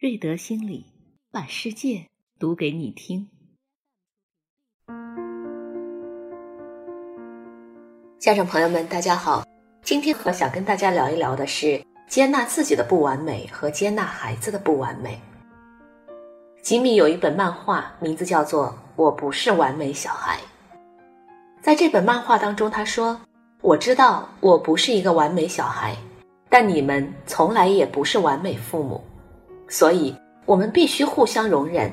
瑞德心理把世界读给你听。家长朋友们，大家好，今天我想跟大家聊一聊的是接纳自己的不完美和接纳孩子的不完美。吉米有一本漫画，名字叫做《我不是完美小孩》。在这本漫画当中，他说：“我知道我不是一个完美小孩，但你们从来也不是完美父母。”所以，我们必须互相容忍，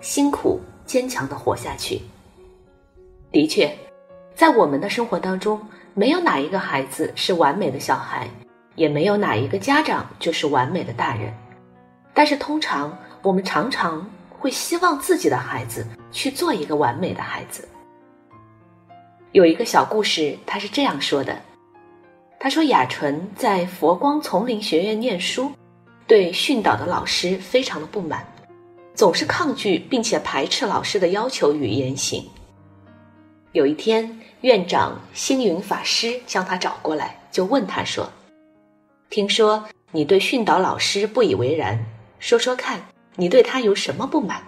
辛苦坚强的活下去。的确，在我们的生活当中，没有哪一个孩子是完美的小孩，也没有哪一个家长就是完美的大人。但是，通常我们常常会希望自己的孩子去做一个完美的孩子。有一个小故事，他是这样说的：“他说，雅纯在佛光丛林学院念书。”对训导的老师非常的不满，总是抗拒并且排斥老师的要求与言行。有一天，院长星云法师将他找过来，就问他说：“听说你对训导老师不以为然，说说看，你对他有什么不满？”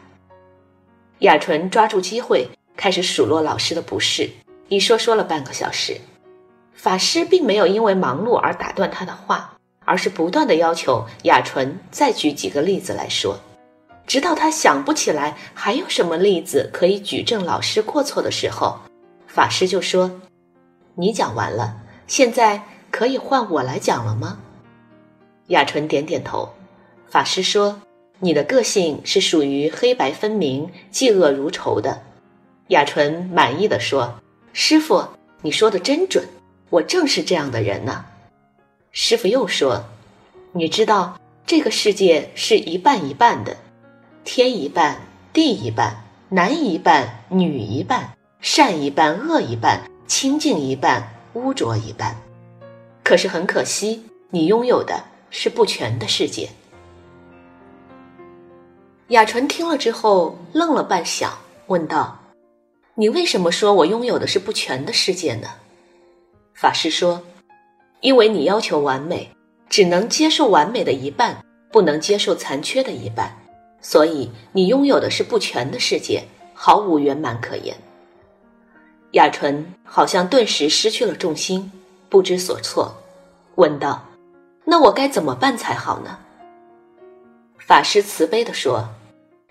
雅纯抓住机会开始数落老师的不是，一说说了半个小时。法师并没有因为忙碌而打断他的话。而是不断的要求雅纯再举几个例子来说，直到他想不起来还有什么例子可以举证老师过错的时候，法师就说：“你讲完了，现在可以换我来讲了吗？”雅纯点点头。法师说：“你的个性是属于黑白分明、嫉恶如仇的。”雅纯满意的说：“师傅，你说的真准，我正是这样的人呢。”师傅又说：“你知道这个世界是一半一半的，天一半，地一半，男一半，女一半，善一半，恶一半，清净一半，污浊一半。可是很可惜，你拥有的是不全的世界。”雅纯听了之后愣了半晌，问道：“你为什么说我拥有的是不全的世界呢？”法师说。因为你要求完美，只能接受完美的一半，不能接受残缺的一半，所以你拥有的是不全的世界，毫无圆满可言。雅纯好像顿时失去了重心，不知所措，问道：“那我该怎么办才好呢？”法师慈悲地说：“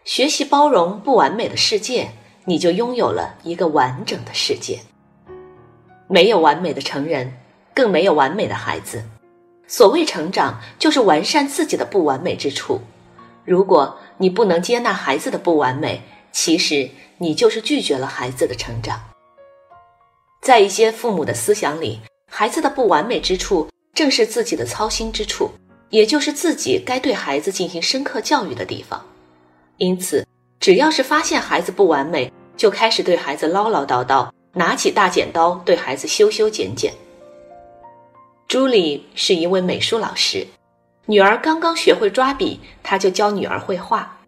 学习包容不完美的世界，你就拥有了一个完整的世界。没有完美的成人。”更没有完美的孩子。所谓成长，就是完善自己的不完美之处。如果你不能接纳孩子的不完美，其实你就是拒绝了孩子的成长。在一些父母的思想里，孩子的不完美之处，正是自己的操心之处，也就是自己该对孩子进行深刻教育的地方。因此，只要是发现孩子不完美，就开始对孩子唠唠叨叨，拿起大剪刀对孩子修修剪剪。朱莉是一位美术老师，女儿刚刚学会抓笔，她就教女儿绘画。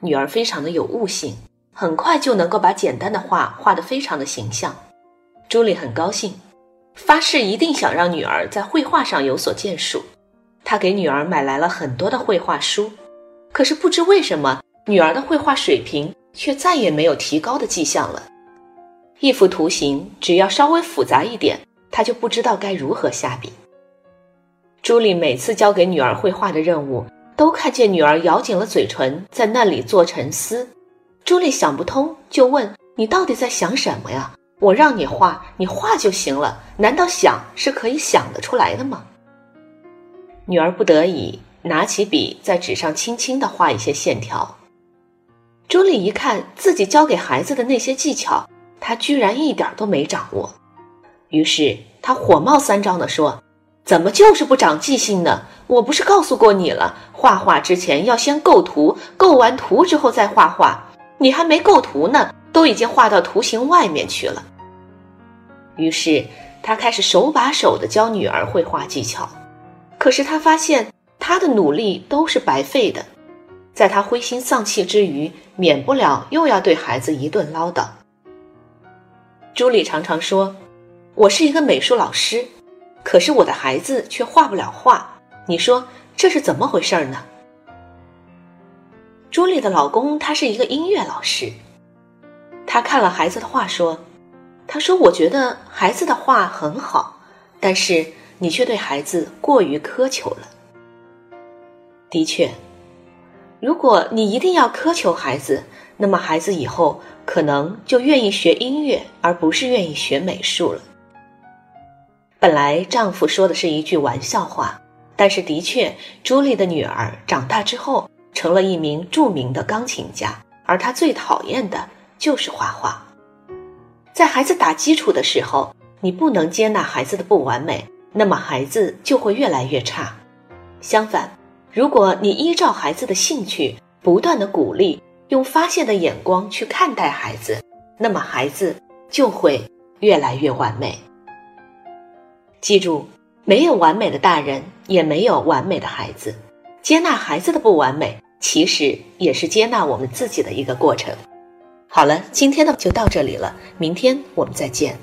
女儿非常的有悟性，很快就能够把简单的画画得非常的形象。朱莉很高兴，发誓一定想让女儿在绘画上有所建树。她给女儿买来了很多的绘画书，可是不知为什么，女儿的绘画水平却再也没有提高的迹象了。一幅图形只要稍微复杂一点，她就不知道该如何下笔。朱莉每次交给女儿绘画的任务，都看见女儿咬紧了嘴唇，在那里做沉思。朱莉想不通，就问：“你到底在想什么呀？我让你画，你画就行了。难道想是可以想得出来的吗？”女儿不得已拿起笔，在纸上轻轻地画一些线条。朱莉一看自己教给孩子的那些技巧，她居然一点都没掌握，于是她火冒三丈地说。怎么就是不长记性呢？我不是告诉过你了，画画之前要先构图，构完图之后再画画。你还没构图呢，都已经画到图形外面去了。于是他开始手把手的教女儿绘画技巧，可是他发现他的努力都是白费的。在他灰心丧气之余，免不了又要对孩子一顿唠叨。朱莉常常说：“我是一个美术老师。”可是我的孩子却画不了画，你说这是怎么回事呢？朱莉的老公他是一个音乐老师，他看了孩子的画说：“他说我觉得孩子的画很好，但是你却对孩子过于苛求了。”的确，如果你一定要苛求孩子，那么孩子以后可能就愿意学音乐，而不是愿意学美术了。本来丈夫说的是一句玩笑话，但是的确，朱莉的女儿长大之后成了一名著名的钢琴家，而她最讨厌的就是画画。在孩子打基础的时候，你不能接纳孩子的不完美，那么孩子就会越来越差。相反，如果你依照孩子的兴趣，不断的鼓励，用发现的眼光去看待孩子，那么孩子就会越来越完美。记住，没有完美的大人，也没有完美的孩子。接纳孩子的不完美，其实也是接纳我们自己的一个过程。好了，今天的就到这里了，明天我们再见。